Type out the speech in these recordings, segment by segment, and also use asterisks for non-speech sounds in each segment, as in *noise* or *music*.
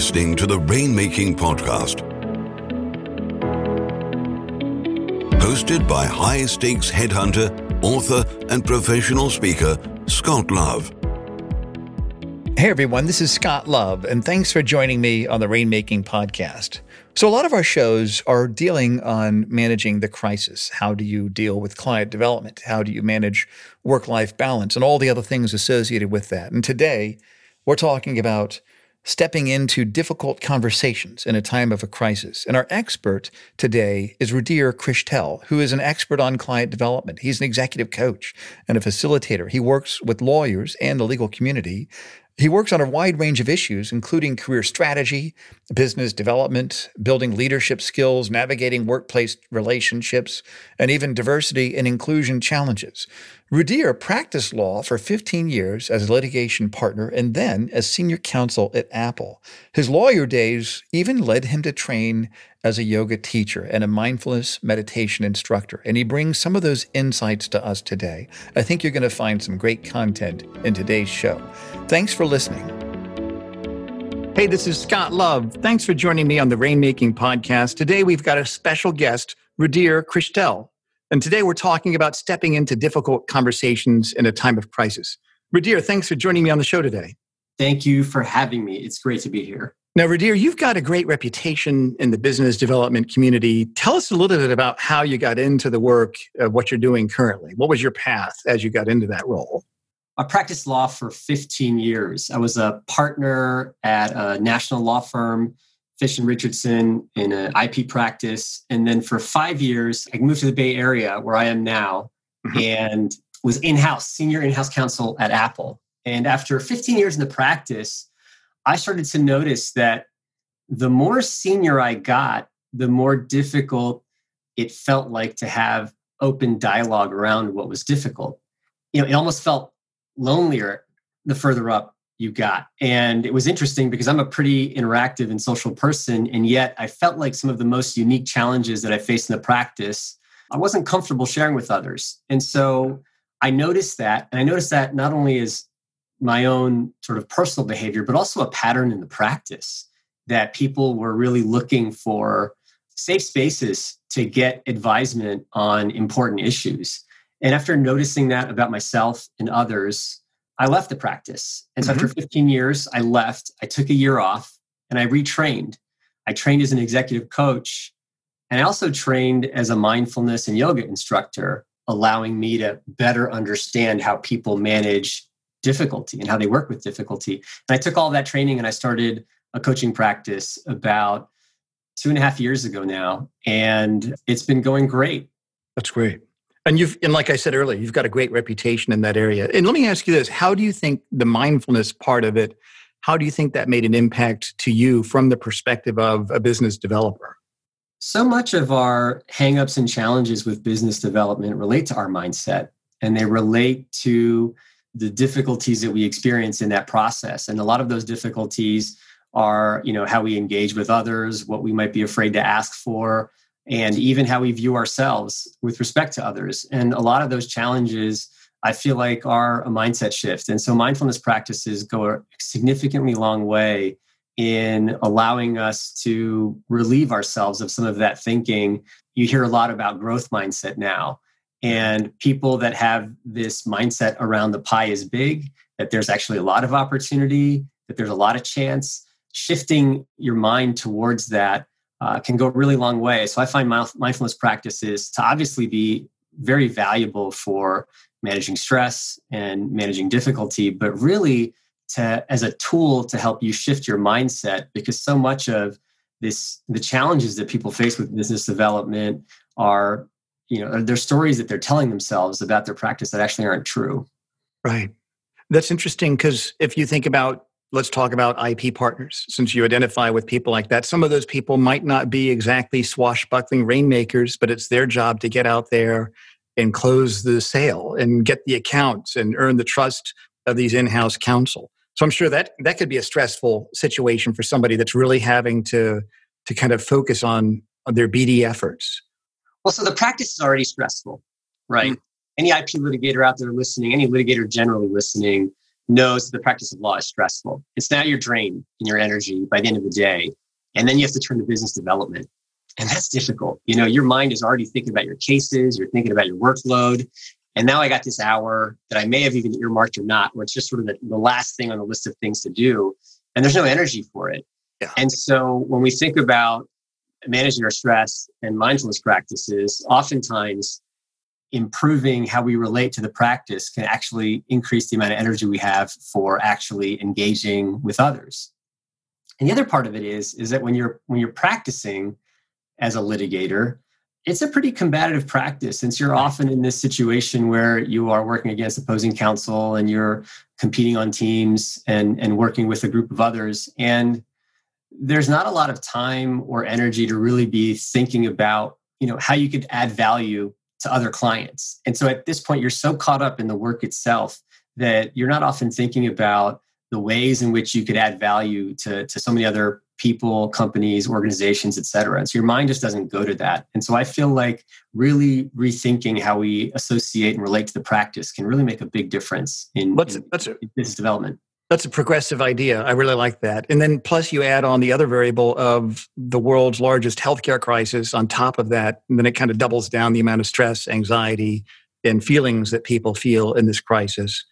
listening to the Rainmaking Podcast. Hosted by high stakes headhunter, author, and professional speaker, Scott Love. Hey everyone, this is Scott Love, and thanks for joining me on the Rainmaking Podcast. So, a lot of our shows are dealing on managing the crisis. How do you deal with client development? How do you manage work life balance and all the other things associated with that? And today, we're talking about stepping into difficult conversations in a time of a crisis. And our expert today is Rudhir Krishtel, who is an expert on client development. He's an executive coach and a facilitator. He works with lawyers and the legal community he works on a wide range of issues, including career strategy, business development, building leadership skills, navigating workplace relationships, and even diversity and inclusion challenges. Rudhir practiced law for 15 years as a litigation partner and then as senior counsel at Apple. His lawyer days even led him to train as a yoga teacher and a mindfulness meditation instructor. And he brings some of those insights to us today. I think you're going to find some great content in today's show. Thanks for listening. Hey, this is Scott Love. Thanks for joining me on the Rainmaking Podcast. Today we've got a special guest, Rudhir Krishtel. And today we're talking about stepping into difficult conversations in a time of crisis. Rudhir, thanks for joining me on the show today. Thank you for having me. It's great to be here. Now, Rudhir, you've got a great reputation in the business development community. Tell us a little bit about how you got into the work of what you're doing currently. What was your path as you got into that role? I practiced law for 15 years. I was a partner at a national law firm, Fish and Richardson, in an IP practice. And then for five years, I moved to the Bay Area where I am now mm-hmm. and was in house, senior in house counsel at Apple. And after 15 years in the practice, I started to notice that the more senior I got, the more difficult it felt like to have open dialogue around what was difficult. You know, it almost felt lonelier the further up you got. And it was interesting because I'm a pretty interactive and social person. And yet I felt like some of the most unique challenges that I faced in the practice, I wasn't comfortable sharing with others. And so I noticed that. And I noticed that not only as my own sort of personal behavior, but also a pattern in the practice that people were really looking for safe spaces to get advisement on important issues. And after noticing that about myself and others, I left the practice. And so mm-hmm. after 15 years, I left. I took a year off and I retrained. I trained as an executive coach and I also trained as a mindfulness and yoga instructor, allowing me to better understand how people manage difficulty and how they work with difficulty. And I took all that training and I started a coaching practice about two and a half years ago now. And it's been going great. That's great. And you've, and like I said earlier, you've got a great reputation in that area. And let me ask you this: How do you think the mindfulness part of it? How do you think that made an impact to you from the perspective of a business developer? So much of our hangups and challenges with business development relate to our mindset, and they relate to the difficulties that we experience in that process. And a lot of those difficulties are, you know, how we engage with others, what we might be afraid to ask for, and even how we view ourselves with respect to others. And a lot of those challenges, I feel like, are a mindset shift. And so mindfulness practices go a significantly long way in allowing us to relieve ourselves of some of that thinking. You hear a lot about growth mindset now. And people that have this mindset around the pie is big, that there's actually a lot of opportunity, that there's a lot of chance, shifting your mind towards that uh, can go a really long way. So I find mindfulness practices to obviously be very valuable for managing stress and managing difficulty, but really to as a tool to help you shift your mindset because so much of this the challenges that people face with business development are you know they're stories that they're telling themselves about their practice that actually aren't true right that's interesting because if you think about let's talk about IP partners. Since you identify with people like that, some of those people might not be exactly swashbuckling rainmakers, but it's their job to get out there and close the sale and get the accounts and earn the trust of these in-house counsel. So I'm sure that that could be a stressful situation for somebody that's really having to to kind of focus on their BD efforts. Well, so the practice is already stressful, right? Mm-hmm. Any IP litigator out there listening, any litigator generally listening, knows that the practice of law is stressful. It's now you're drained in your energy by the end of the day. And then you have to turn to business development. And that's difficult. You know, your mind is already thinking about your cases, you're thinking about your workload. And now I got this hour that I may have even earmarked or not, where it's just sort of the, the last thing on the list of things to do. And there's no energy for it. Yeah. And so when we think about managing our stress and mindfulness practices, oftentimes improving how we relate to the practice can actually increase the amount of energy we have for actually engaging with others. And the other part of it is is that when you're when you're practicing as a litigator, it's a pretty combative practice since you're often in this situation where you are working against opposing counsel and you're competing on teams and and working with a group of others and there's not a lot of time or energy to really be thinking about you know how you could add value to other clients. And so at this point, you're so caught up in the work itself that you're not often thinking about the ways in which you could add value to, to so many other people, companies, organizations, et cetera. And so your mind just doesn't go to that. And so I feel like really rethinking how we associate and relate to the practice can really make a big difference in, What's, in, a, in business development. That's a progressive idea. I really like that. And then plus you add on the other variable of the world's largest healthcare crisis on top of that. And then it kind of doubles down the amount of stress, anxiety, and feelings that people feel in this crisis.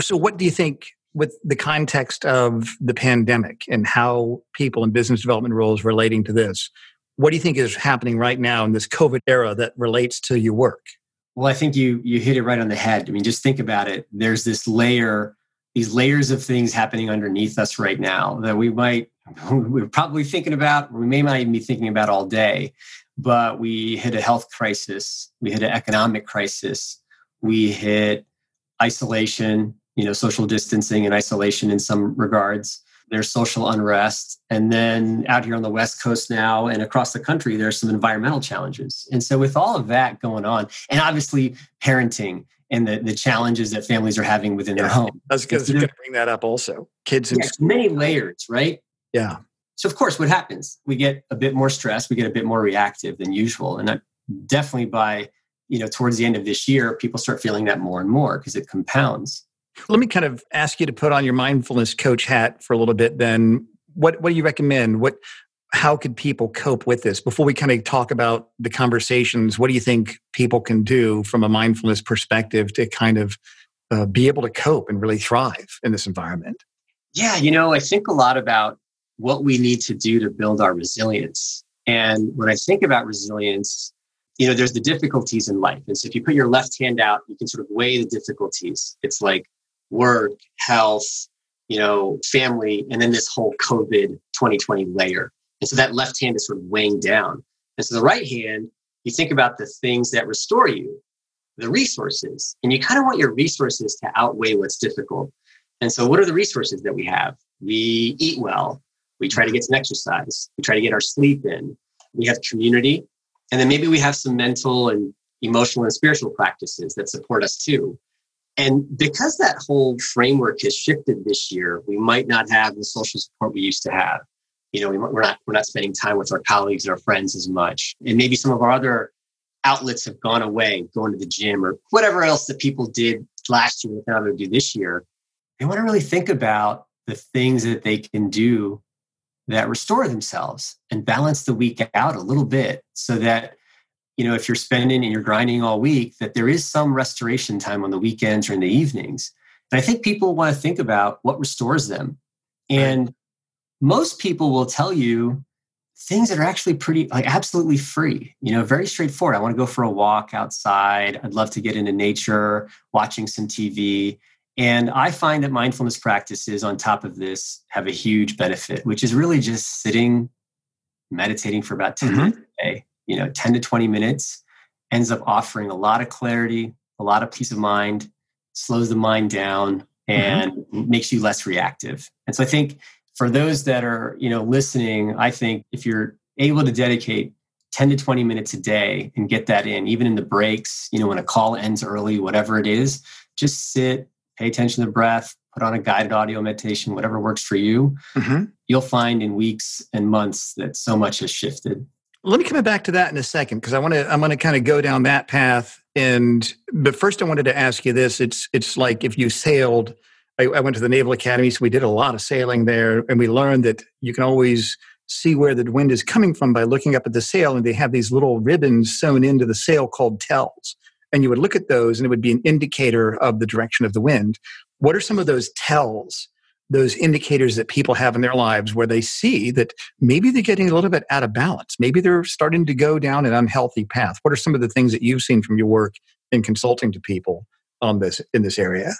So what do you think with the context of the pandemic and how people in business development roles relating to this? What do you think is happening right now in this COVID era that relates to your work? Well, I think you you hit it right on the head. I mean, just think about it. There's this layer these layers of things happening underneath us right now that we might *laughs* we're probably thinking about we may not even be thinking about all day but we hit a health crisis we hit an economic crisis we hit isolation you know social distancing and isolation in some regards. There's social unrest. And then out here on the west coast now and across the country there's some environmental challenges. And so with all of that going on and obviously parenting and the, the challenges that families are having within yeah. their home. I was going to bring that up also. Kids yeah, many layers, right? Yeah. So of course, what happens? We get a bit more stress. We get a bit more reactive than usual, and that definitely by you know towards the end of this year, people start feeling that more and more because it compounds. Let me kind of ask you to put on your mindfulness coach hat for a little bit. Then, what what do you recommend? What how could people cope with this? Before we kind of talk about the conversations what do you think people can do from a mindfulness perspective to kind of uh, be able to cope and really thrive in this environment? Yeah you know i think a lot about what we need to do to build our resilience. And when i think about resilience you know there's the difficulties in life. And so if you put your left hand out you can sort of weigh the difficulties. It's like work health you know family and then this whole covid 2020 layer and so that left hand is sort of weighing down. And so the right hand, you think about the things that restore you, the resources, and you kind of want your resources to outweigh what's difficult. And so, what are the resources that we have? We eat well. We try to get some exercise. We try to get our sleep in. We have community. And then maybe we have some mental and emotional and spiritual practices that support us too. And because that whole framework has shifted this year, we might not have the social support we used to have you know we're not we're not spending time with our colleagues and our friends as much. And maybe some of our other outlets have gone away going to the gym or whatever else that people did last year that they're not going to do this year. They want to really think about the things that they can do that restore themselves and balance the week out a little bit so that you know if you're spending and you're grinding all week that there is some restoration time on the weekends or in the evenings. And i think people want to think about what restores them. And most people will tell you things that are actually pretty like absolutely free you know very straightforward i want to go for a walk outside i'd love to get into nature watching some tv and i find that mindfulness practices on top of this have a huge benefit which is really just sitting meditating for about 10 mm-hmm. minutes a day you know 10 to 20 minutes ends up offering a lot of clarity a lot of peace of mind slows the mind down mm-hmm. and mm-hmm. makes you less reactive and so i think for those that are you know listening i think if you're able to dedicate 10 to 20 minutes a day and get that in even in the breaks you know when a call ends early whatever it is just sit pay attention to the breath put on a guided audio meditation whatever works for you mm-hmm. you'll find in weeks and months that so much has shifted. Let me come back to that in a second because i want to i'm going to kind of go down that path. And but first i wanted to ask you this. It's it's like if you sailed I, I went to the Naval Academy, so we did a lot of sailing there, and we learned that you can always see where the wind is coming from by looking up at the sail, and they have these little ribbons sewn into the sail called tells. And you would look at those, and it would be an indicator of the direction of the wind. What are some of those tells, those indicators that people have in their lives where they see that maybe they're getting a little bit out of balance? Maybe they're starting to go down an unhealthy path. What are some of the things that you've seen from your work in consulting to people on this in this area?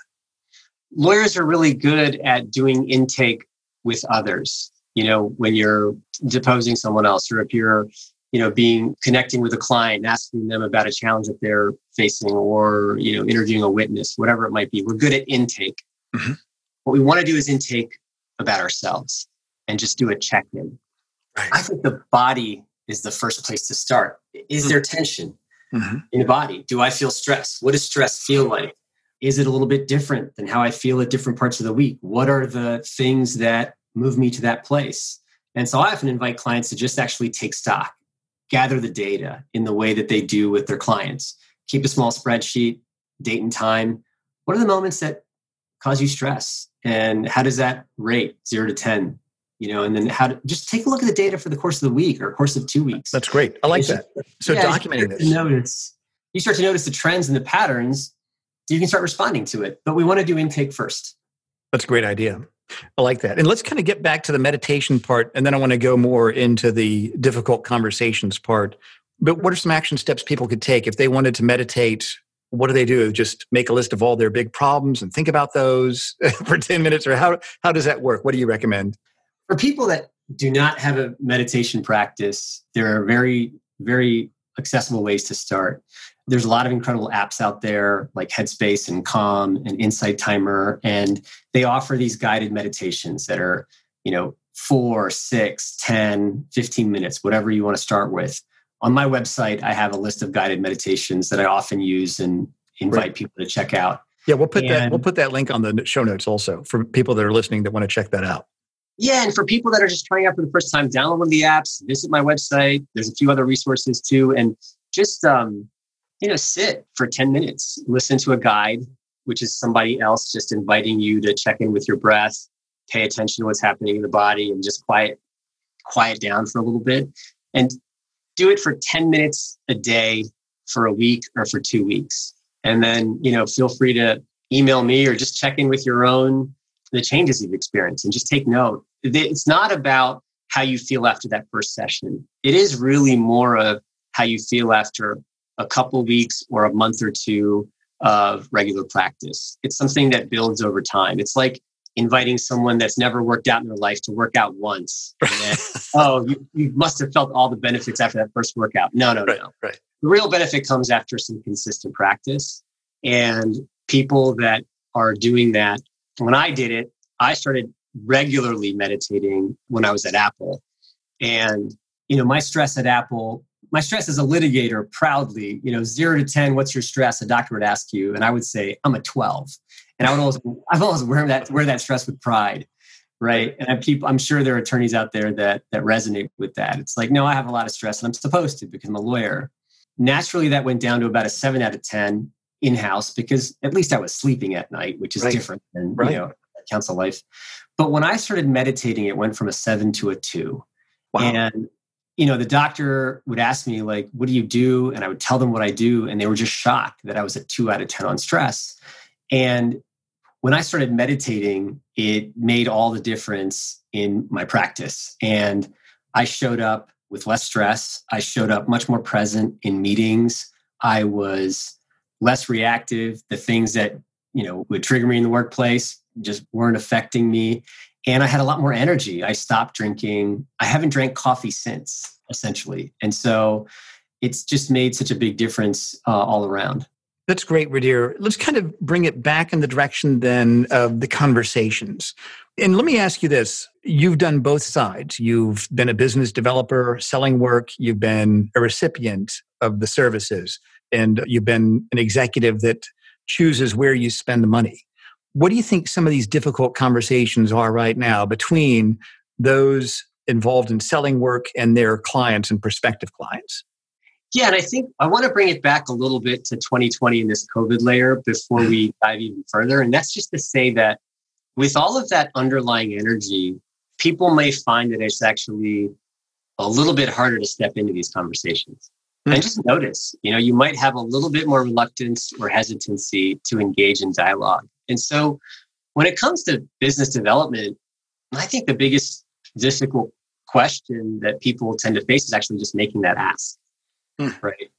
Lawyers are really good at doing intake with others you know when you're deposing someone else or if you're you know being connecting with a client asking them about a challenge that they're facing or you know interviewing a witness whatever it might be we're good at intake mm-hmm. what we want to do is intake about ourselves and just do a check-in right. i think the body is the first place to start is mm-hmm. there tension mm-hmm. in the body do i feel stress what does stress feel like is it a little bit different than how I feel at different parts of the week? What are the things that move me to that place? And so I often invite clients to just actually take stock, gather the data in the way that they do with their clients. Keep a small spreadsheet, date and time. What are the moments that cause you stress? And how does that rate zero to 10? You know, and then how to just take a look at the data for the course of the week or course of two weeks. That's great. I like that. So yeah, documenting this. Notice, you start to notice the trends and the patterns you can start responding to it. But we want to do intake first. That's a great idea. I like that. And let's kind of get back to the meditation part, and then I want to go more into the difficult conversations part. But what are some action steps people could take if they wanted to meditate? What do they do? Just make a list of all their big problems and think about those *laughs* for 10 minutes? Or how, how does that work? What do you recommend? For people that do not have a meditation practice, there are very, very accessible ways to start. There's a lot of incredible apps out there like Headspace and Calm and Insight Timer, and they offer these guided meditations that are, you know, four, six, 10, 15 minutes, whatever you want to start with. On my website, I have a list of guided meditations that I often use and invite right. people to check out. Yeah, we'll put and, that we'll put that link on the show notes also for people that are listening that want to check that out. Yeah, and for people that are just trying out for the first time, download one of the apps, visit my website. There's a few other resources too, and just um, you know, sit for 10 minutes, listen to a guide, which is somebody else just inviting you to check in with your breath, pay attention to what's happening in the body, and just quiet quiet down for a little bit, and do it for 10 minutes a day for a week or for two weeks, and then you know, feel free to email me or just check in with your own the changes you've experienced and just take note. It's not about how you feel after that first session. It is really more of how you feel after a couple weeks or a month or two of regular practice. It's something that builds over time. It's like inviting someone that's never worked out in their life to work out once. *laughs* Then, oh, you, you must have felt all the benefits after that first workout. No, no, right, no. Right. The real benefit comes after some consistent practice. And people that are doing that when I did it, I started regularly meditating when I was at Apple. And, you know, my stress at Apple, my stress as a litigator proudly, you know, zero to 10, what's your stress? A doctor would ask you. And I would say, I'm a 12. And I would always, I've always wear that, wear that stress with pride. Right. And I keep, I'm sure there are attorneys out there that, that resonate with that. It's like, no, I have a lot of stress and I'm supposed to because I'm a lawyer. Naturally, that went down to about a seven out of 10 in house because at least I was sleeping at night, which is right. different than right. you know counsel life. But when I started meditating, it went from a seven to a two. Wow. And you know, the doctor would ask me like, "What do you do?" And I would tell them what I do, and they were just shocked that I was a two out of ten on stress. And when I started meditating, it made all the difference in my practice. And I showed up with less stress. I showed up much more present in meetings. I was less reactive. The things that, you know, would trigger me in the workplace just weren't affecting me. And I had a lot more energy. I stopped drinking. I haven't drank coffee since, essentially. And so it's just made such a big difference uh, all around. That's great, Rudhir. Let's kind of bring it back in the direction then of the conversations. And let me ask you this you've done both sides. You've been a business developer selling work, you've been a recipient of the services and you've been an executive that chooses where you spend the money. What do you think some of these difficult conversations are right now between those involved in selling work and their clients and prospective clients? Yeah, and I think I want to bring it back a little bit to 2020 in this COVID layer before we dive even further. And that's just to say that with all of that underlying energy, people may find that it's actually a little bit harder to step into these conversations. Mm. And just notice, you know, you might have a little bit more reluctance or hesitancy to engage in dialogue. And so when it comes to business development, I think the biggest difficult question that people tend to face is actually just making that ask, mm. right?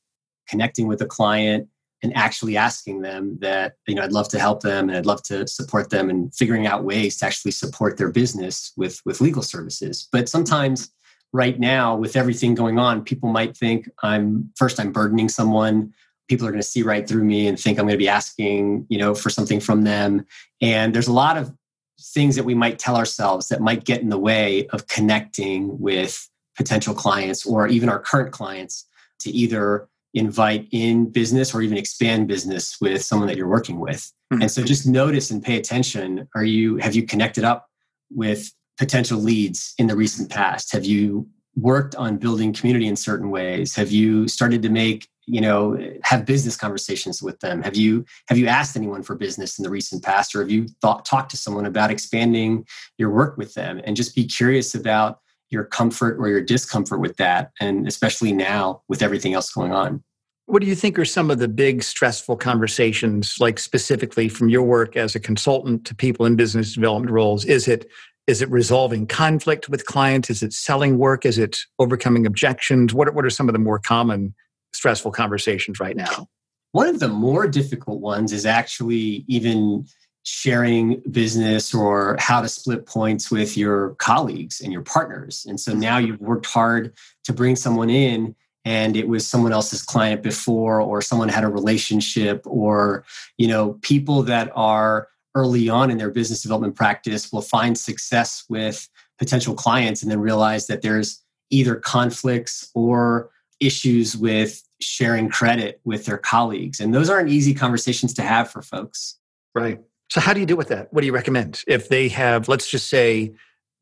Connecting with a client and actually asking them that, you know, I'd love to help them and I'd love to support them and figuring out ways to actually support their business with, with legal services. But sometimes right now with everything going on people might think i'm first i'm burdening someone people are going to see right through me and think i'm going to be asking you know for something from them and there's a lot of things that we might tell ourselves that might get in the way of connecting with potential clients or even our current clients to either invite in business or even expand business with someone that you're working with mm-hmm. and so just notice and pay attention are you have you connected up with potential leads in the recent past? Have you worked on building community in certain ways? Have you started to make you know have business conversations with them have you have you asked anyone for business in the recent past or have you thought talked to someone about expanding your work with them and just be curious about your comfort or your discomfort with that and especially now with everything else going on what do you think are some of the big stressful conversations like specifically from your work as a consultant to people in business development roles is it is it resolving conflict with clients? Is it selling work? Is it overcoming objections? What, what are some of the more common stressful conversations right now? One of the more difficult ones is actually even sharing business or how to split points with your colleagues and your partners. And so now you've worked hard to bring someone in and it was someone else's client before or someone had a relationship or you know people that are early on in their business development practice will find success with potential clients and then realize that there's either conflicts or issues with sharing credit with their colleagues. And those aren't easy conversations to have for folks. Right. So, how do you deal with that? What do you recommend? If they have, let's just say,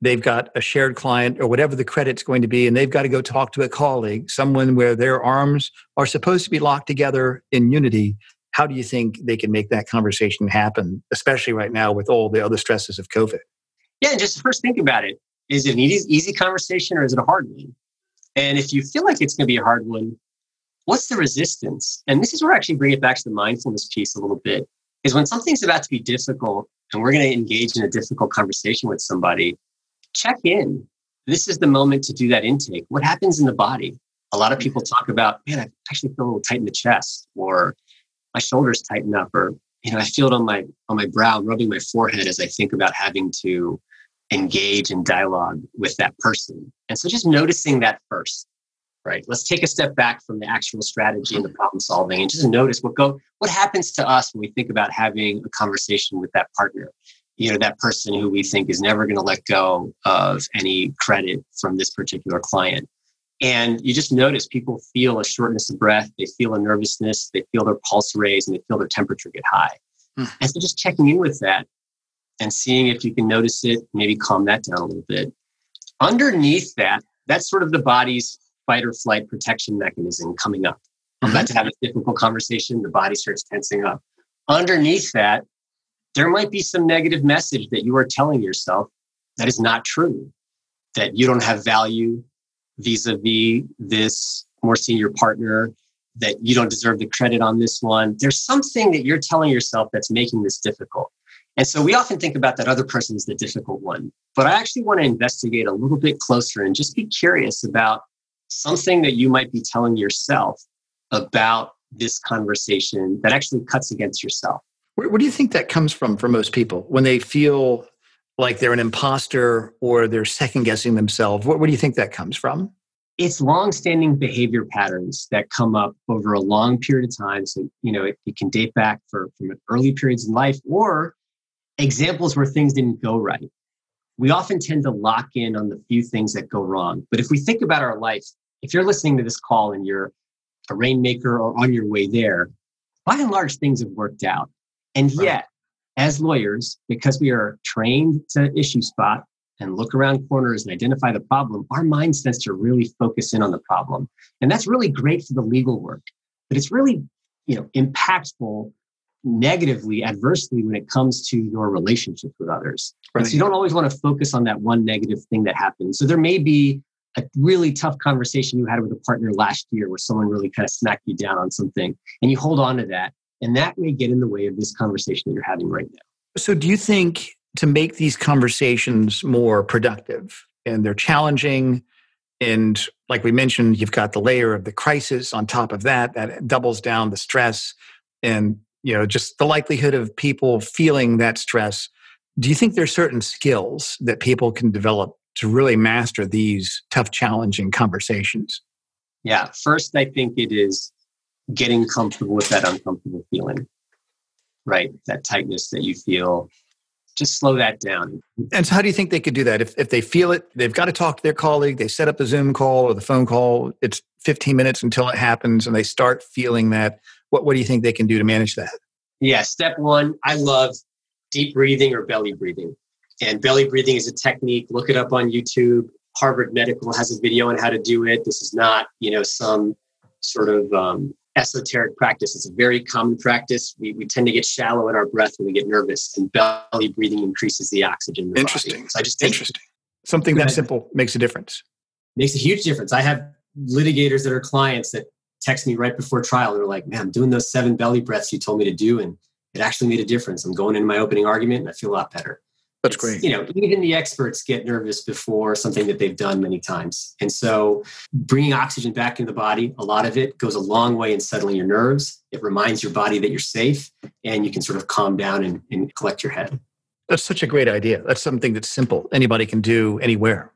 they've got a shared client or whatever the credit's going to be, and they've got to go talk to a colleague, someone where their arms are supposed to be locked together in unity how do you think they can make that conversation happen, especially right now with all the other stresses of COVID? Yeah, and just first think about it. Is it an easy, easy conversation or is it a hard one? And if you feel like it's going to be a hard one, what's the resistance? And this is where I actually bring it back to the mindfulness piece a little bit. Is when something's about to be difficult and we're going to engage in a difficult conversation with somebody, check in. This is the moment to do that intake. What happens in the body? A lot of mm-hmm. people talk about, man, I actually feel a little tight in the chest, or my shoulders tighten up or you know i feel it on my on my brow rubbing my forehead as i think about having to engage in dialogue with that person and so just noticing that first right let's take a step back from the actual strategy and the problem solving and just notice what go what happens to us when we think about having a conversation with that partner you know that person who we think is never going to let go of any credit from this particular client and you just notice people feel a shortness of breath, they feel a nervousness, they feel their pulse raise, and they feel their temperature get high. Mm. And so just checking in with that and seeing if you can notice it, maybe calm that down a little bit. Underneath that, that's sort of the body's fight or flight protection mechanism coming up. I'm about mm-hmm. to have a difficult conversation, the body starts tensing up. Underneath that, there might be some negative message that you are telling yourself that is not true, that you don't have value, vis-a-vis this more senior partner that you don't deserve the credit on this one. There's something that you're telling yourself that's making this difficult. And so we often think about that other person is the difficult one. But i actually want to investigate a little bit closer and just be curious about something that you might be telling yourself about this conversation that actually cuts against yourself where, where do you think that comes from for most people when they feel like they're an imposter or they're second guessing themselves. What, where do you think that comes from? It's long-standing behavior patterns that come up over a long period of time. So, you know, it, it can date back for, from early periods in life or examples where things didn't go right. We often tend to lock in on the few things that go wrong. But if we think about our life, if you're listening to this call and you're a rainmaker or on your way there, by and large, things have worked out. And yet, as lawyers, because we are trained to issue spot and look around corners and identify the problem, our mind tends to really focus in on the problem. And that's really great for the legal work, but it's really, you know, impactful negatively, adversely when it comes to your relationships with others. Right. So you don't always want to focus on that one negative thing that happened. So there may be a really tough conversation you had with a partner last year where someone really kind of smacked you down on something and you hold on to that. And that may get in the way of this conversation that you're having right now. So, do you think to make these conversations more productive and they're challenging, and like we mentioned, you've got the layer of the crisis on top of that, that doubles down the stress and you know just the likelihood of people feeling that stress do you think there's certain skills that people can develop to really master these tough challenging conversations. Yeah first i think it is getting comfortable with that uncomfortable feeling right? That tightness that you feel. Just slow that down. And so how do you think they could do that? If, if they feel it they've got to talk to their colleague they set up the zoom call or the phone call it's 15 minutes until it happens and they start feeling that what, what do you think they can do to manage that? Yeah, step one, I love deep breathing or belly breathing. And belly breathing is a technique. Look it up on YouTube. Harvard Medical has a video on how to do it. This is not, you know, some sort of um, esoteric practice. It's a very common practice. We, we tend to get shallow in our breath when we get nervous, and belly breathing increases the oxygen. In Interesting. Body. So I just interesting. Something that simple makes a difference. Makes a huge difference. I have litigators that are clients that text me right before trial. They're like, man, I'm doing those seven belly breaths you told me to do. And it actually made a difference. I'm going into my opening argument and I feel a lot better. That's it's, great. You know, even the experts get nervous before something that they've done many times. And so bringing oxygen back into the body, a lot of it goes a long way in settling your nerves. It reminds your body that you're safe and you can sort of calm down and, and collect your head. That's such a great idea. That's something that's simple. Anybody can do anywhere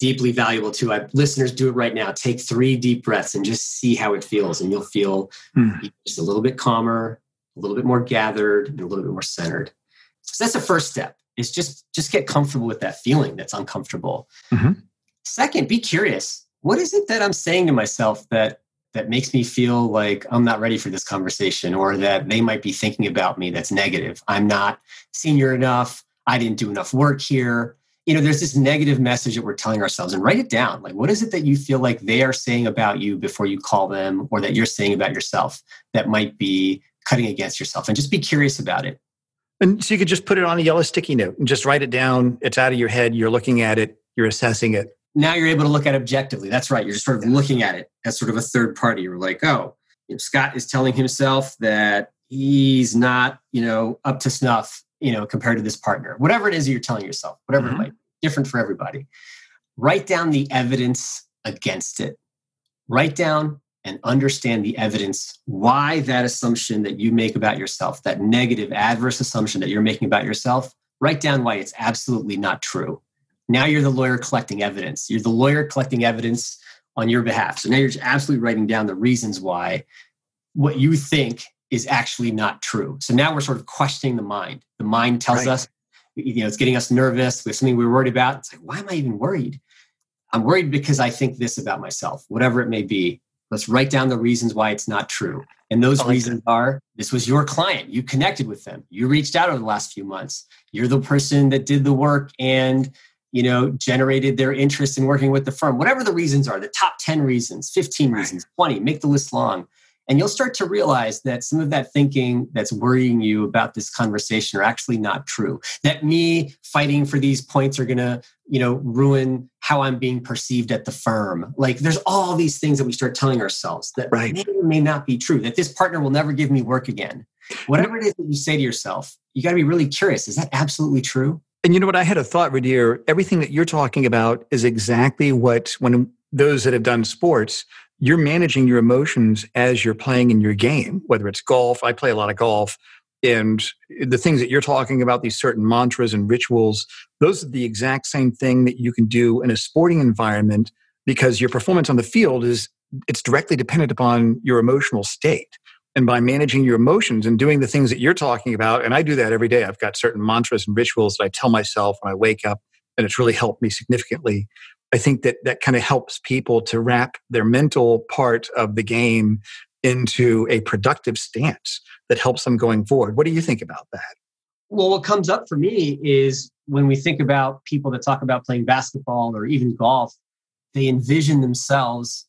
deeply valuable too. I, listeners, do it right now. Take three deep breaths and just see how it feels, and you'll feel hmm. just a little bit calmer, a little bit more gathered, and a little bit more centered. So that's the first step. Is just just get comfortable with that feeling that's uncomfortable. Mm-hmm. Second, be curious. What is it that I'm saying to myself that that makes me feel like I'm not ready for this conversation, or that they might be thinking about me that's negative? I'm not senior enough. I didn't do enough work here you know, there's this negative message that we're telling ourselves and write it down. Like, what is it that you feel like they are saying about you before you call them or that you're saying about yourself that might be cutting against yourself? And just be curious about it. And so you could just put it on a yellow sticky note and just write it down. It's out of your head. You're looking at it, you're assessing it. Now you're able to look at it objectively. That's right. You're just sort of looking at it as sort of a third party. You're like, oh, you know, Scott is telling himself that he's not, you know, up to snuff you know, compared to this partner, whatever it is you're telling yourself, whatever mm-hmm. it might be, different for everybody. Write down the evidence against it. Write down and understand the evidence why that assumption that you make about yourself, that negative, adverse assumption that you're making about yourself, write down why it's absolutely not true. Now you're the lawyer collecting evidence. You're the lawyer collecting evidence on your behalf. So now you're just absolutely writing down the reasons why what you think is actually not true. So now we're sort of questioning the mind. The mind tells right. us, you know, it's getting us nervous with something we are worried about. It's like, why am I even worried? I'm worried because I think this about myself, whatever it may be. Let's write down the reasons why it's not true. And those like reasons that. are this was your client. You connected with them. You reached out over the last few months. You're the person that did the work and you know generated their interest in working with the firm whatever the reasons are the top 10 reasons 15 reasons 20 make the list long and you'll start to realize that some of that thinking that's worrying you about this conversation are actually not true. That me fighting for these points are going to, you know, ruin how I'm being perceived at the firm. Like there's all these things that we start telling ourselves that right. may or may not be true. That this partner will never give me work again. Whatever it is that you say to yourself, you got to be really curious. Is that absolutely true? And you know what? I had a thought, Rudhir. Everything that you're talking about is exactly what, when those that have done sports, you're managing your emotions as you're playing in your game, whether it's golf. I play a lot of golf. And the things that you're talking about, these certain mantras and rituals, those are the exact same thing that you can do in a sporting environment because your performance on the field is it's directly dependent upon your emotional state. And by managing your emotions and doing the things that you're talking about, and I do that every day, I've got certain mantras and rituals that I tell myself when I wake up, and it's really helped me significantly. I think that that kind of helps people to wrap their mental part of the game into a productive stance that helps them going forward. What do you think about that? Well, what comes up for me is when we think about people that talk about playing basketball or even golf, they envision themselves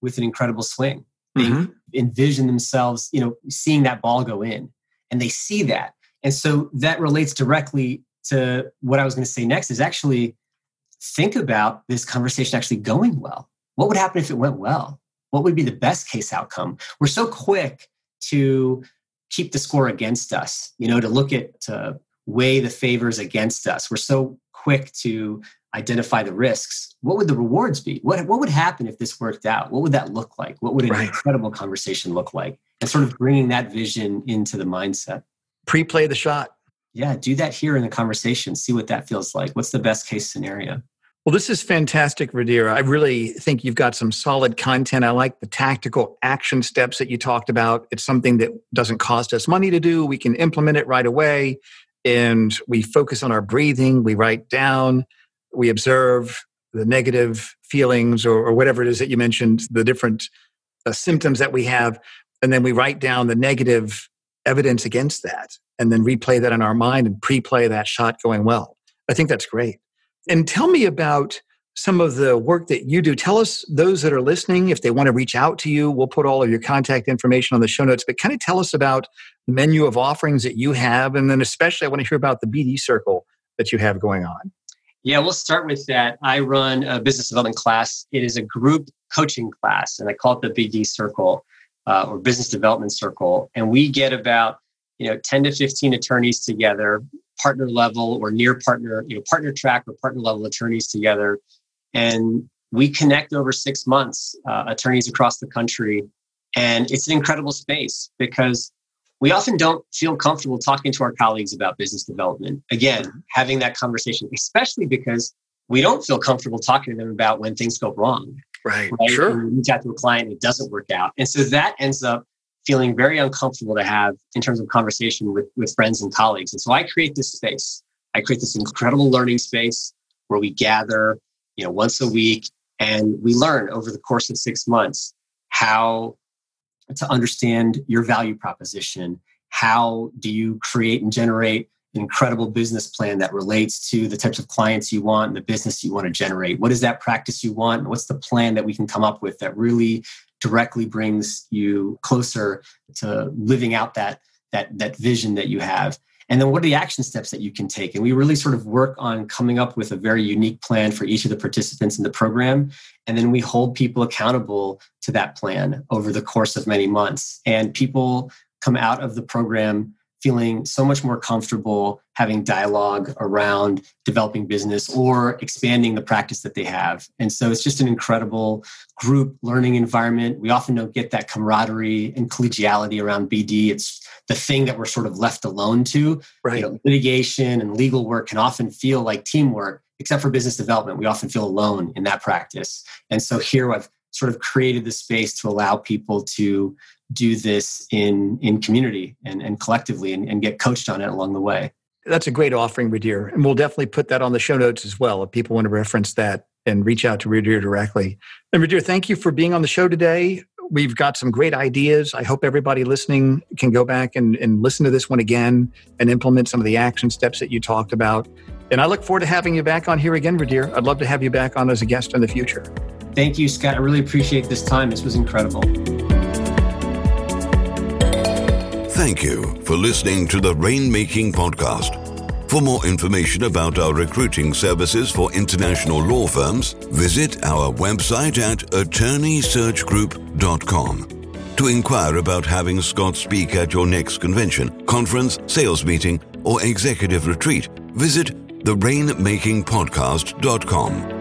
with an incredible swing. They mm-hmm. envision themselves, you know, seeing that ball go in. and they see that. And so that relates directly to what I was going to say next is actually think about this conversation actually going well. What would happen if it went well? What would be the best case outcome? We're so quick to keep the score against us, you know, to look at, to weigh the favors against us. We're so quick to identify the risks. What would the rewards be? What, what would happen if this worked out? What would that look like? What would an right. incredible conversation look like? And sort of bringing that vision into the mindset. Pre play the shot. Yeah, do that here in the conversation. See what that feels like. What's the best case scenario? Well, this is fantastic, Radira. I really think you've got some solid content. I like the tactical action steps that you talked about. It's something that doesn't cost us money to do. We can implement it right away. And we focus on our breathing. We write down, we observe the negative feelings or, or whatever it is that you mentioned, the different uh, symptoms that we have. And then we write down the negative evidence against that and then replay that in our mind and pre play that shot going well. I think that's great. And tell me about some of the work that you do. Tell us, those that are listening, if they want to reach out to you, we'll put all of your contact information on the show notes, but kind of tell us about the menu of offerings that you have. And then, especially, I want to hear about the BD circle that you have going on. Yeah, we'll start with that. I run a business development class. It is a group coaching class, and I call it the BD circle uh, or business development circle. And we get about you know 10 to 15 attorneys together partner level or near partner, you know, partner track or partner level attorneys together. And we connect over six months, uh, attorneys across the country. And it's an incredible space because we often don't feel comfortable talking to our colleagues about business development. Again, having that conversation, especially because we don't feel comfortable talking to them about when things go wrong. Right. right? Sure. We reach out to a client and it doesn't work out. And so that ends up feeling very uncomfortable to have in terms of conversation with, with friends and colleagues. And so I create this space. I create this incredible learning space where we gather, you know, once a week and we learn over the course of six months how to understand your value proposition. How do you create and generate an incredible business plan that relates to the types of clients you want and the business you want to generate? What is that practice you want? What's the plan that we can come up with that really directly brings you closer to living out that that that vision that you have. And then what are the action steps that you can take? And we really sort of work on coming up with a very unique plan for each of the participants in the program. And then we hold people accountable to that plan over the course of many months. And people come out of the program feeling so much more comfortable having dialogue around developing business or expanding the practice that they have. And so it's just an incredible group learning environment. We often don't get that camaraderie and collegiality around BD. It's the thing that we're sort of left alone to. Right. You know, litigation and legal work can often feel like teamwork, except for business development. We often feel alone in that practice. And so here I've sort of created the space to allow people to do this in in community and, and collectively and, and get coached on it along the way. That's a great offering, Rudhir. And we'll definitely put that on the show notes as well if people want to reference that and reach out to Rudhir directly. And Rudhir, thank you for being on the show today. We've got some great ideas. I hope everybody listening can go back and, and listen to this one again and implement some of the action steps that you talked about. And I look forward to having you back on here again, Rudhir. I'd love to have you back on as a guest in the future. Thank you, Scott. I really appreciate this time. This was incredible. Thank you for listening to the Rainmaking Podcast. For more information about our recruiting services for international law firms, visit our website at attorneysearchgroup.com. To inquire about having Scott speak at your next convention, conference, sales meeting, or executive retreat, visit therainmakingpodcast.com.